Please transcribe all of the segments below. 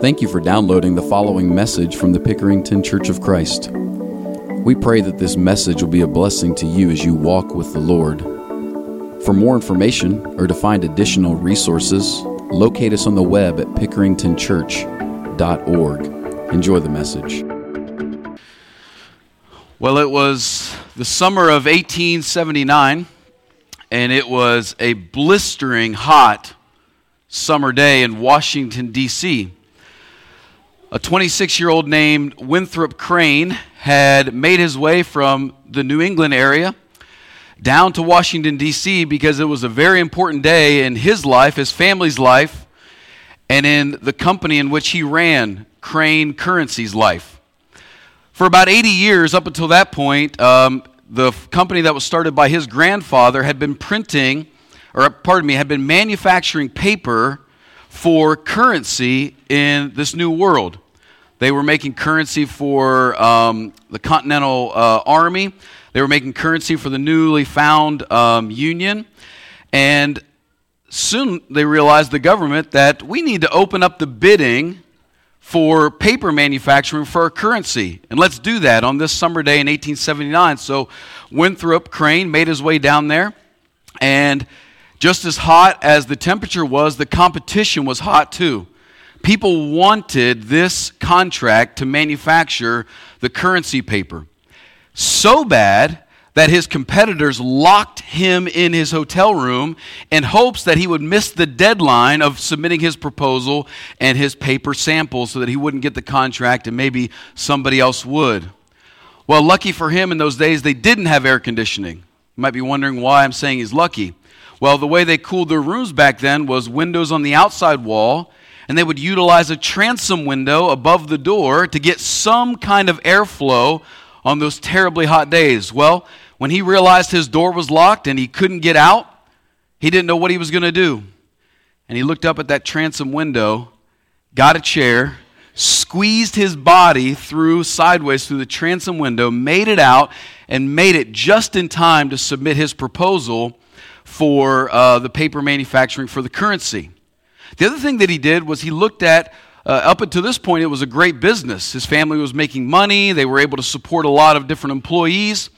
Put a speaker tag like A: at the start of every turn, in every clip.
A: Thank you for downloading the following message from the Pickerington Church of Christ. We pray that this message will be a blessing to you as you walk with the Lord. For more information or to find additional resources, locate us on the web at pickeringtonchurch.org. Enjoy the message.
B: Well, it was the summer of 1879, and it was a blistering hot summer day in Washington, D.C. A 26 year old named Winthrop Crane had made his way from the New England area down to Washington, D.C., because it was a very important day in his life, his family's life, and in the company in which he ran, Crane Currency's life. For about 80 years, up until that point, um, the company that was started by his grandfather had been printing, or pardon me, had been manufacturing paper for currency in this new world. They were making currency for um, the Continental uh, Army. They were making currency for the newly found um, Union. And soon they realized, the government, that we need to open up the bidding for paper manufacturing for our currency. And let's do that on this summer day in 1879. So Winthrop Crane made his way down there. And just as hot as the temperature was, the competition was hot too. People wanted this contract to manufacture the currency paper. So bad that his competitors locked him in his hotel room in hopes that he would miss the deadline of submitting his proposal and his paper sample so that he wouldn't get the contract and maybe somebody else would. Well, lucky for him in those days, they didn't have air conditioning. You might be wondering why I'm saying he's lucky. Well, the way they cooled their rooms back then was windows on the outside wall, and they would utilize a transom window above the door to get some kind of airflow on those terribly hot days. Well, when he realized his door was locked and he couldn't get out, he didn't know what he was going to do. And he looked up at that transom window, got a chair, squeezed his body through sideways through the transom window, made it out, and made it just in time to submit his proposal for uh, the paper manufacturing for the currency. The other thing that he did was he looked at uh, up until this point, it was a great business. His family was making money, they were able to support a lot of different employees.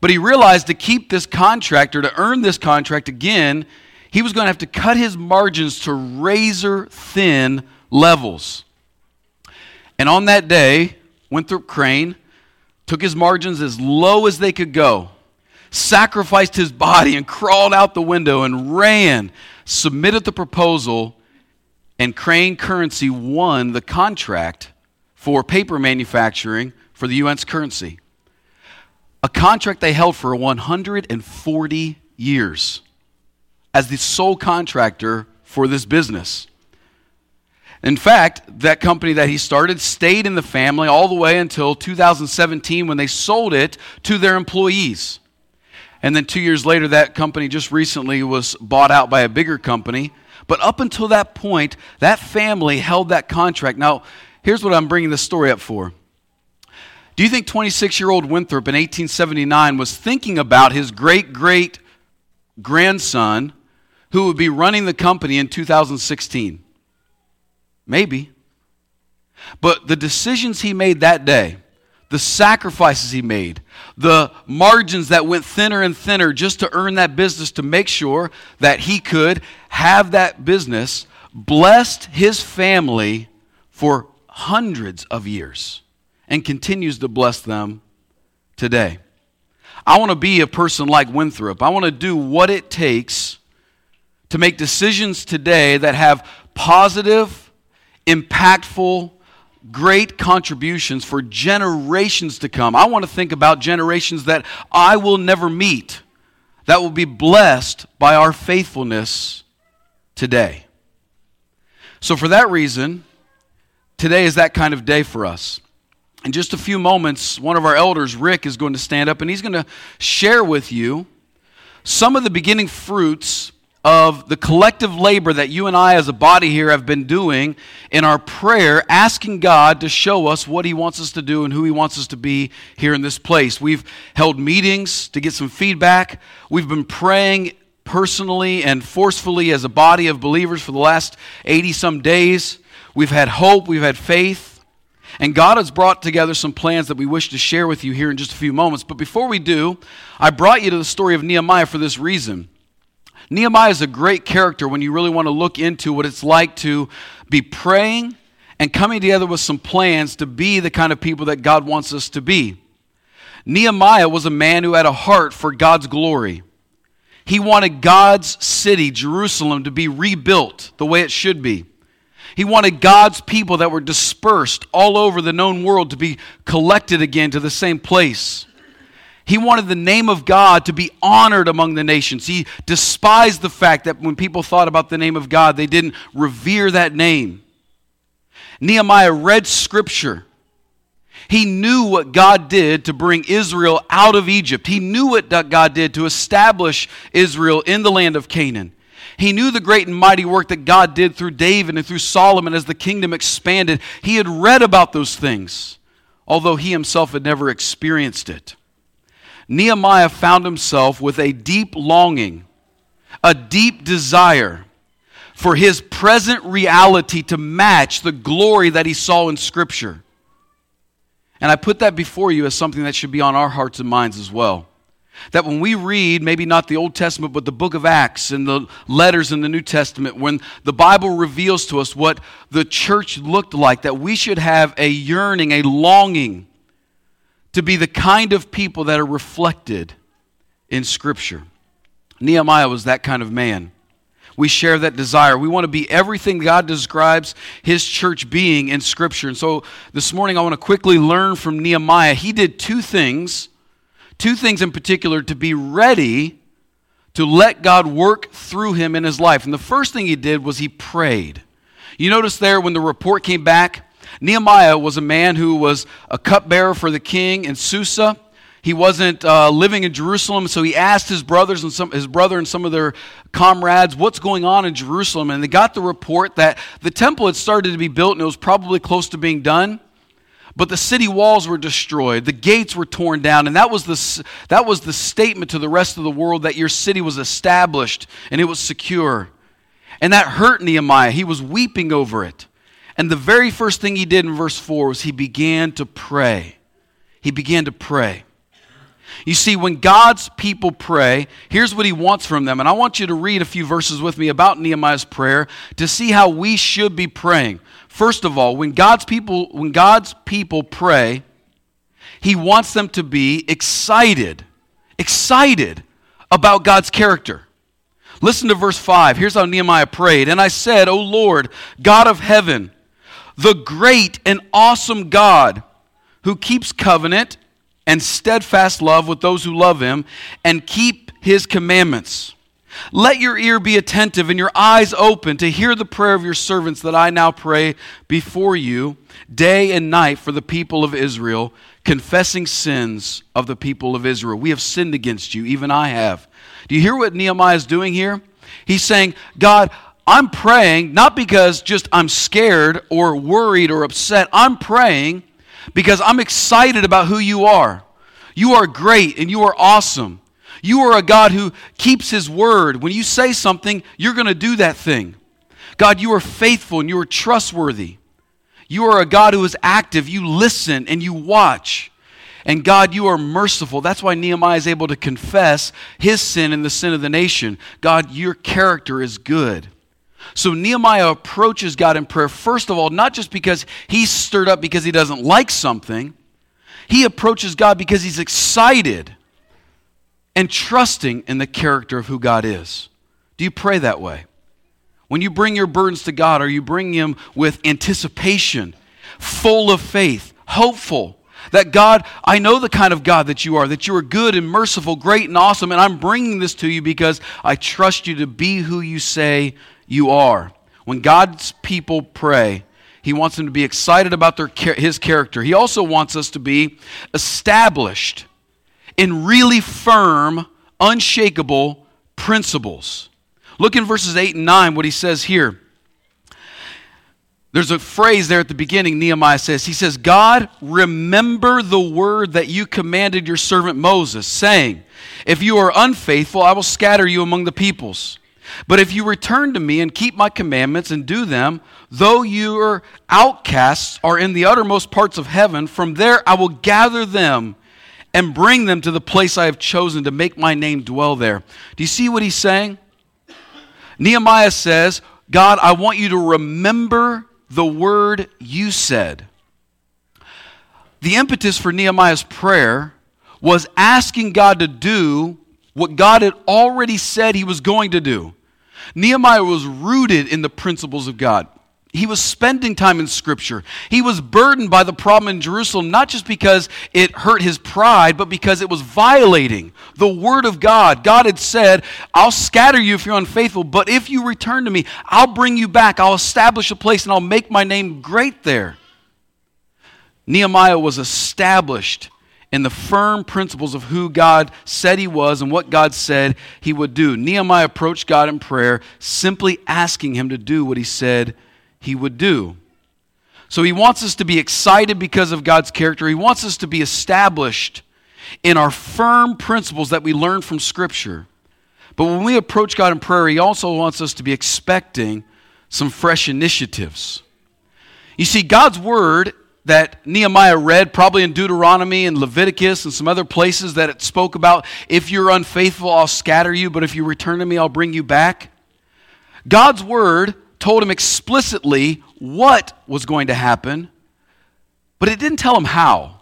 B: But he realized to keep this contract or to earn this contract again, he was going to have to cut his margins to razor thin levels. And on that day, Winthrop Crane took his margins as low as they could go, sacrificed his body, and crawled out the window and ran, submitted the proposal, and Crane Currency won the contract for paper manufacturing for the UN's currency a contract they held for 140 years as the sole contractor for this business. In fact, that company that he started stayed in the family all the way until 2017 when they sold it to their employees. And then two years later, that company just recently was bought out by a bigger company. But up until that point, that family held that contract. Now, here's what I'm bringing this story up for. Do you think 26 year old Winthrop in 1879 was thinking about his great great grandson who would be running the company in 2016? Maybe. But the decisions he made that day, the sacrifices he made, the margins that went thinner and thinner just to earn that business to make sure that he could have that business, blessed his family for hundreds of years and continues to bless them today. I want to be a person like Winthrop. I want to do what it takes to make decisions today that have positive, impactful, great contributions for generations to come. I want to think about generations that I will never meet that will be blessed by our faithfulness today. So, for that reason, today is that kind of day for us in just a few moments, one of our elders, Rick, is going to stand up and he's going to share with you some of the beginning fruits of the collective labor that you and I, as a body here, have been doing in our prayer, asking God to show us what He wants us to do and who He wants us to be here in this place. We've held meetings to get some feedback. We've been praying personally and forcefully as a body of believers for the last 80 some days. we've had hope, we've had faith, and God has brought together some plans that we wish to share with you here in just a few moments. But before we do, I brought you to the story of Nehemiah for this reason. Nehemiah is a great character when you really want to look into what it's like to be praying and coming together with some plans to be the kind of people that God wants us to be. Nehemiah was a man who had a heart for God's glory. He wanted God's city, Jerusalem, to be rebuilt the way it should be. He wanted God's people that were dispersed all over the known world to be collected again to the same place. He wanted the name of God to be honored among the nations. He despised the fact that when people thought about the name of God, they didn't revere that name. Nehemiah read scripture. He knew what God did to bring Israel out of Egypt. He knew what God did to establish Israel in the land of Canaan. He knew the great and mighty work that God did through David and through Solomon as the kingdom expanded. He had read about those things, although he himself had never experienced it. Nehemiah found himself with a deep longing, a deep desire for his present reality to match the glory that he saw in Scripture. And I put that before you as something that should be on our hearts and minds as well. That when we read, maybe not the Old Testament, but the book of Acts and the letters in the New Testament, when the Bible reveals to us what the church looked like, that we should have a yearning, a longing to be the kind of people that are reflected in Scripture. Nehemiah was that kind of man we share that desire. We want to be everything God describes His church being in Scripture. And so this morning, I want to quickly learn from Nehemiah. He did two things, two things in particular, to be ready to let God work through him in his life. And the first thing he did was he prayed. You notice there when the report came back, Nehemiah was a man who was a cupbearer for the king in Susa. He wasn't uh, living in Jerusalem, so he asked his brothers and some, his brother and some of their comrades, "What's going on in Jerusalem?" And they got the report that the temple had started to be built and it was probably close to being done, but the city walls were destroyed, the gates were torn down, and that was the that was the statement to the rest of the world that your city was established and it was secure, and that hurt Nehemiah. He was weeping over it, and the very first thing he did in verse four was he began to pray. He began to pray. You see, when God's people pray, here's what he wants from them. And I want you to read a few verses with me about Nehemiah's prayer to see how we should be praying. First of all, when God's people, when God's people pray, he wants them to be excited, excited about God's character. Listen to verse 5. Here's how Nehemiah prayed. And I said, O Lord, God of heaven, the great and awesome God who keeps covenant and steadfast love with those who love him and keep his commandments. Let your ear be attentive and your eyes open to hear the prayer of your servants that I now pray before you day and night for the people of Israel, confessing sins of the people of Israel. We have sinned against you, even I have. Do you hear what Nehemiah is doing here? He's saying, God, I'm praying not because just I'm scared or worried or upset. I'm praying because I'm excited about who you are. You are great and you are awesome. You are a God who keeps his word. When you say something, you're going to do that thing. God, you are faithful and you are trustworthy. You are a God who is active. You listen and you watch. And God, you are merciful. That's why Nehemiah is able to confess his sin and the sin of the nation. God, your character is good. So Nehemiah approaches God in prayer, first of all, not just because he's stirred up because he doesn't like something, he approaches God because he's excited and trusting in the character of who God is. Do you pray that way? When you bring your burdens to God, are you bringing them with anticipation, full of faith, hopeful? That God, I know the kind of God that you are, that you are good and merciful, great and awesome, and I'm bringing this to you because I trust you to be who you say you are. When God's people pray, He wants them to be excited about their, His character. He also wants us to be established in really firm, unshakable principles. Look in verses 8 and 9 what He says here. There's a phrase there at the beginning, Nehemiah says, He says, God, remember the word that you commanded your servant Moses, saying, If you are unfaithful, I will scatter you among the peoples. But if you return to me and keep my commandments and do them, though your outcasts are in the uttermost parts of heaven, from there I will gather them and bring them to the place I have chosen to make my name dwell there. Do you see what he's saying? Nehemiah says, God, I want you to remember the word you said. The impetus for Nehemiah's prayer was asking God to do what God had already said he was going to do. Nehemiah was rooted in the principles of God. He was spending time in Scripture. He was burdened by the problem in Jerusalem, not just because it hurt his pride, but because it was violating the Word of God. God had said, I'll scatter you if you're unfaithful, but if you return to me, I'll bring you back. I'll establish a place and I'll make my name great there. Nehemiah was established in the firm principles of who God said he was and what God said he would do. Nehemiah approached God in prayer, simply asking him to do what he said he would do. So he wants us to be excited because of God's character. He wants us to be established in our firm principles that we learn from Scripture. But when we approach God in prayer, he also wants us to be expecting some fresh initiatives. You see, God's word that Nehemiah read, probably in Deuteronomy and Leviticus and some other places that it spoke about if you're unfaithful, I'll scatter you, but if you return to me, I'll bring you back. God's word told him explicitly what was going to happen, but it didn't tell him how.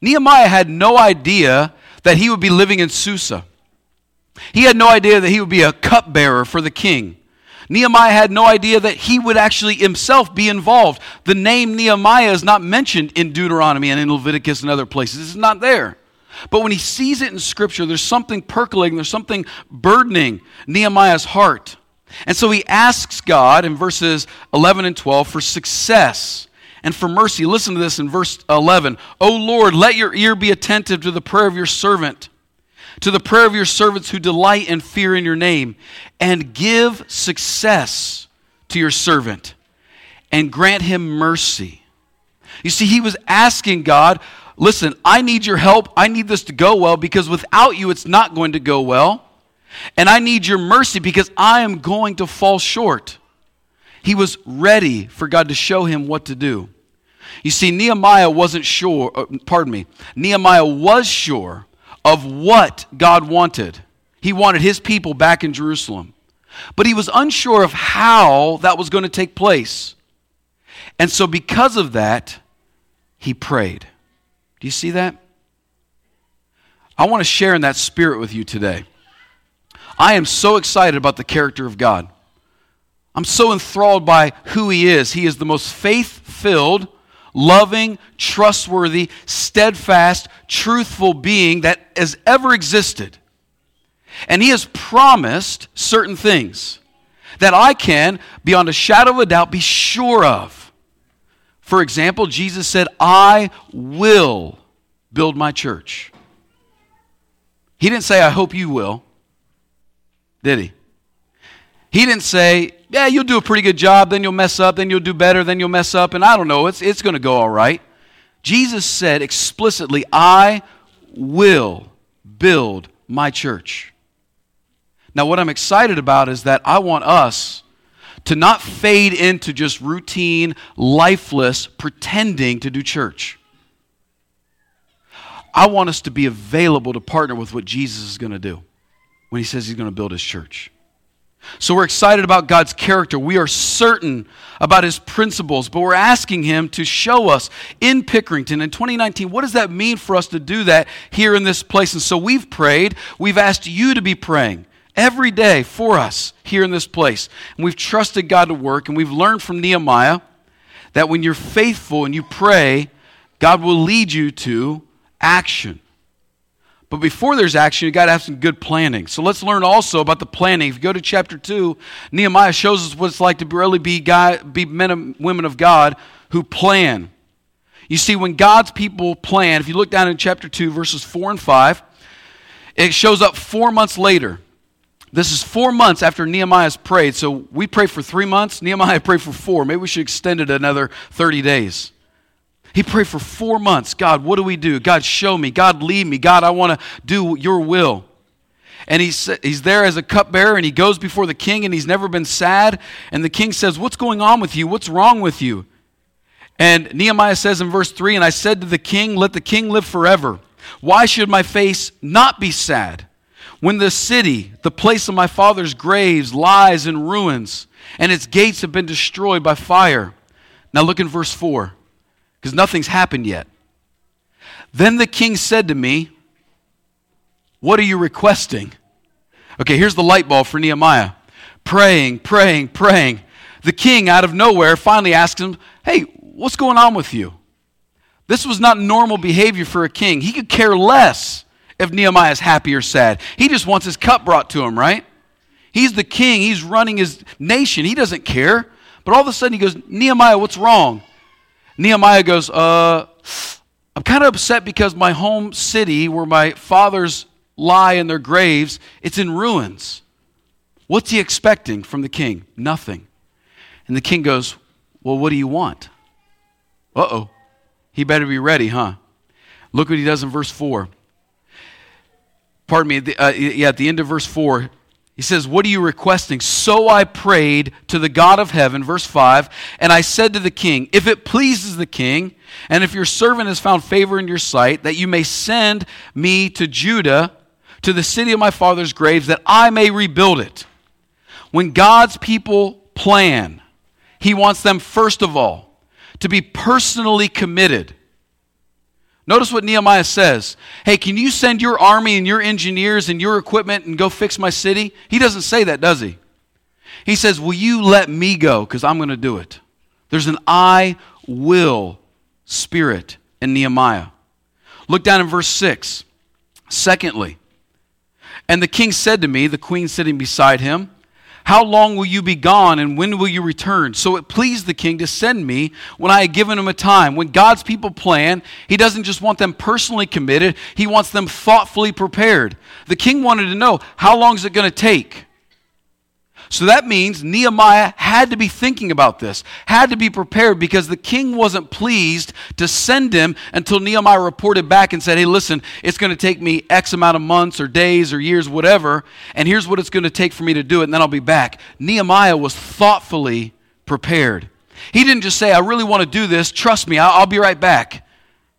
B: Nehemiah had no idea that he would be living in Susa. He had no idea that he would be a cupbearer for the king. Nehemiah had no idea that he would actually himself be involved. The name Nehemiah is not mentioned in Deuteronomy and in Leviticus and other places. It's not there. But when he sees it in Scripture, there's something percolating, there's something burdening Nehemiah's heart. And so he asks God in verses 11 and 12 for success and for mercy. Listen to this in verse 11. O Lord, let your ear be attentive to the prayer of your servant to the prayer of your servants who delight and fear in your name, and give success to your servant, and grant him mercy. You see, he was asking God, listen, I need your help. I need this to go well because without you, it's not going to go well. And I need your mercy because I am going to fall short. He was ready for God to show him what to do. You see, Nehemiah wasn't sure, uh, pardon me, Nehemiah was sure of what God wanted. He wanted his people back in Jerusalem. But he was unsure of how that was going to take place. And so, because of that, he prayed. Do you see that? I want to share in that spirit with you today. I am so excited about the character of God. I'm so enthralled by who he is. He is the most faith filled, loving, trustworthy, steadfast, truthful being that has ever existed. And He has promised certain things that I can, beyond a shadow of a doubt, be sure of. For example, Jesus said, I will build my church. He didn't say, I hope you will, did he? He didn't say, yeah, you'll do a pretty good job, then you'll mess up, then you'll do better, then you'll mess up, and I don't know, it's, it's going to go all right. Jesus said explicitly, I will build my church. Now, what I'm excited about is that I want us to not fade into just routine, lifeless, pretending to do church. I want us to be available to partner with what Jesus is going to do when he says he's going to build his church. So we're excited about God's character. We are certain about his principles, but we're asking him to show us in Pickerington in 2019 what does that mean for us to do that here in this place? And so we've prayed, we've asked you to be praying every day for us here in this place. And we've trusted God to work, and we've learned from Nehemiah that when you're faithful and you pray, God will lead you to action. But before there's action, you got to have some good planning. So let's learn also about the planning. If you go to chapter 2, Nehemiah shows us what it's like to really be, guy, be men and women of God who plan. You see, when God's people plan, if you look down in chapter 2, verses 4 and 5, it shows up four months later. This is four months after Nehemiah's prayed. So we prayed for three months, Nehemiah prayed for four. Maybe we should extend it another 30 days. He prayed for four months God, what do we do? God, show me. God, lead me. God, I want to do your will. and he's, he's there as a cupbearer and he goes before the king and he's never been sad. And the king says, What's going on with you? What's wrong with you? And Nehemiah says in verse 3 And I said to the king, Let the king live forever. Why should my face not be sad? When the city, the place of my father's graves, lies in ruins, and its gates have been destroyed by fire. Now look in verse 4, because nothing's happened yet. Then the king said to me, What are you requesting? Okay, here's the light bulb for Nehemiah. Praying, praying, praying. The king, out of nowhere, finally asks him, Hey, what's going on with you? This was not normal behavior for a king. He could care less if Nehemiah is happy or sad. He just wants his cup brought to him, right? He's the king, he's running his nation. He doesn't care. But all of a sudden he goes, Nehemiah, what's wrong? Nehemiah goes, Uh, I'm kind of upset because my home city, where my fathers lie in their graves, it's in ruins. What's he expecting from the king? Nothing. And the king goes, Well, what do you want? Uh oh. He better be ready, huh? Look what he does in verse 4 pardon me, the, uh, yeah, at the end of verse 4, he says, What are you requesting? So I prayed to the God of heaven, verse 5, and I said to the king, If it pleases the king, and if your servant has found favor in your sight, that you may send me to Judah, to the city of my father's graves, that I may rebuild it. When God's people plan, he wants them, first of all, to be personally committed Notice what Nehemiah says. Hey, can you send your army and your engineers and your equipment and go fix my city? He doesn't say that, does he? He says, Will you let me go? Because I'm going to do it. There's an I will spirit in Nehemiah. Look down in verse 6. Secondly, and the king said to me, the queen sitting beside him, how long will you be gone and when will you return? So it pleased the king to send me when I had given him a time. When God's people plan, he doesn't just want them personally committed, he wants them thoughtfully prepared. The king wanted to know how long is it going to take? So that means Nehemiah had to be thinking about this, had to be prepared because the king wasn't pleased to send him until Nehemiah reported back and said, Hey, listen, it's going to take me X amount of months or days or years, whatever, and here's what it's going to take for me to do it, and then I'll be back. Nehemiah was thoughtfully prepared. He didn't just say, I really want to do this, trust me, I'll, I'll be right back.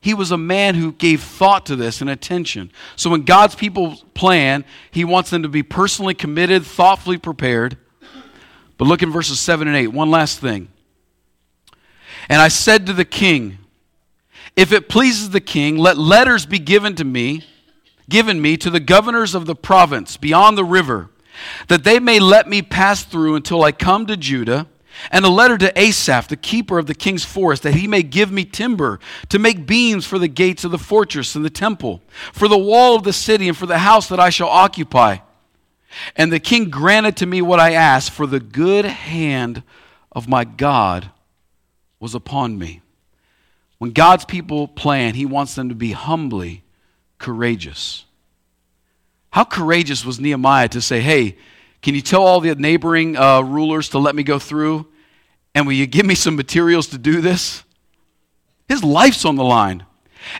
B: He was a man who gave thought to this and attention. So when God's people plan, he wants them to be personally committed, thoughtfully prepared. But look in verses 7 and 8. One last thing. And I said to the king, If it pleases the king, let letters be given to me, given me to the governors of the province beyond the river, that they may let me pass through until I come to Judah and a letter to Asaph, the keeper of the king's forest, that he may give me timber to make beams for the gates of the fortress and the temple, for the wall of the city, and for the house that I shall occupy. And the king granted to me what I asked, for the good hand of my God was upon me. When God's people plan, he wants them to be humbly courageous. How courageous was Nehemiah to say, Hey, can you tell all the neighboring uh, rulers to let me go through? And will you give me some materials to do this? His life's on the line.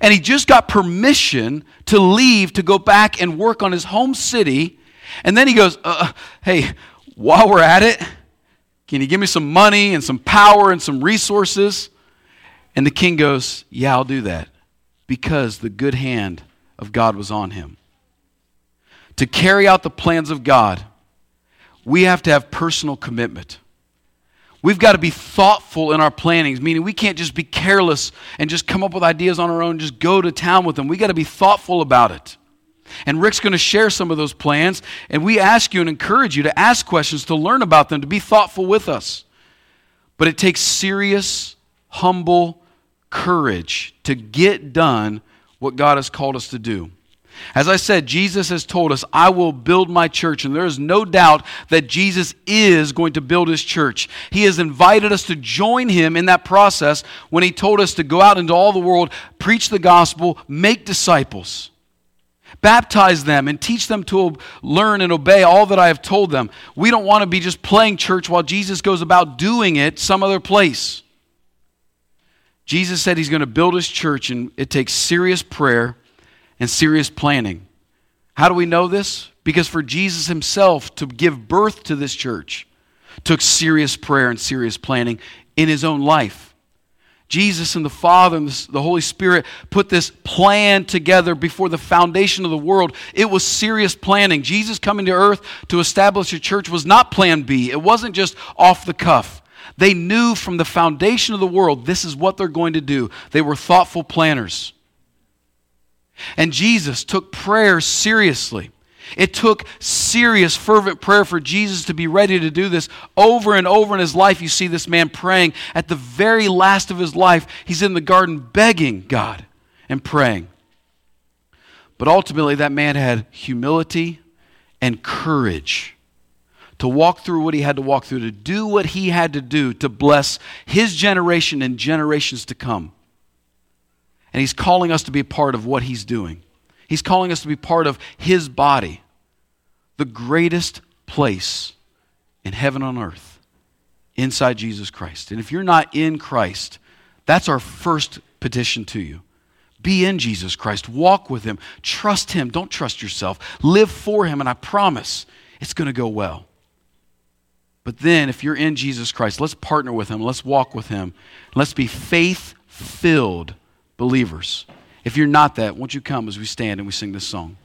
B: And he just got permission to leave to go back and work on his home city. And then he goes, uh, uh, Hey, while we're at it, can you give me some money and some power and some resources? And the king goes, Yeah, I'll do that because the good hand of God was on him. To carry out the plans of God, we have to have personal commitment. We've got to be thoughtful in our plannings, meaning we can't just be careless and just come up with ideas on our own, just go to town with them. We got to be thoughtful about it. And Rick's going to share some of those plans, and we ask you and encourage you to ask questions, to learn about them, to be thoughtful with us. But it takes serious, humble courage to get done what God has called us to do. As I said, Jesus has told us, I will build my church, and there is no doubt that Jesus is going to build his church. He has invited us to join him in that process when he told us to go out into all the world, preach the gospel, make disciples, baptize them, and teach them to learn and obey all that I have told them. We don't want to be just playing church while Jesus goes about doing it some other place. Jesus said he's going to build his church, and it takes serious prayer and serious planning. How do we know this? Because for Jesus himself to give birth to this church took serious prayer and serious planning in his own life. Jesus and the Father and the Holy Spirit put this plan together before the foundation of the world. It was serious planning. Jesus coming to earth to establish a church was not plan B, it wasn't just off the cuff. They knew from the foundation of the world this is what they're going to do. They were thoughtful planners. And Jesus took prayer seriously. It took serious, fervent prayer for Jesus to be ready to do this over and over in his life. You see this man praying at the very last of his life. He's in the garden begging God and praying. But ultimately, that man had humility and courage to walk through what he had to walk through, to do what he had to do to bless his generation and generations to come. And he's calling us to be a part of what he's doing. He's calling us to be part of His body, the greatest place in heaven on earth, inside Jesus Christ. And if you're not in Christ, that's our first petition to you. Be in Jesus Christ. Walk with Him. Trust Him. Don't trust yourself. Live for Him, and I promise it's going to go well. But then, if you're in Jesus Christ, let's partner with Him. Let's walk with Him. Let's be faith filled believers. If you're not that, won't you come as we stand and we sing this song?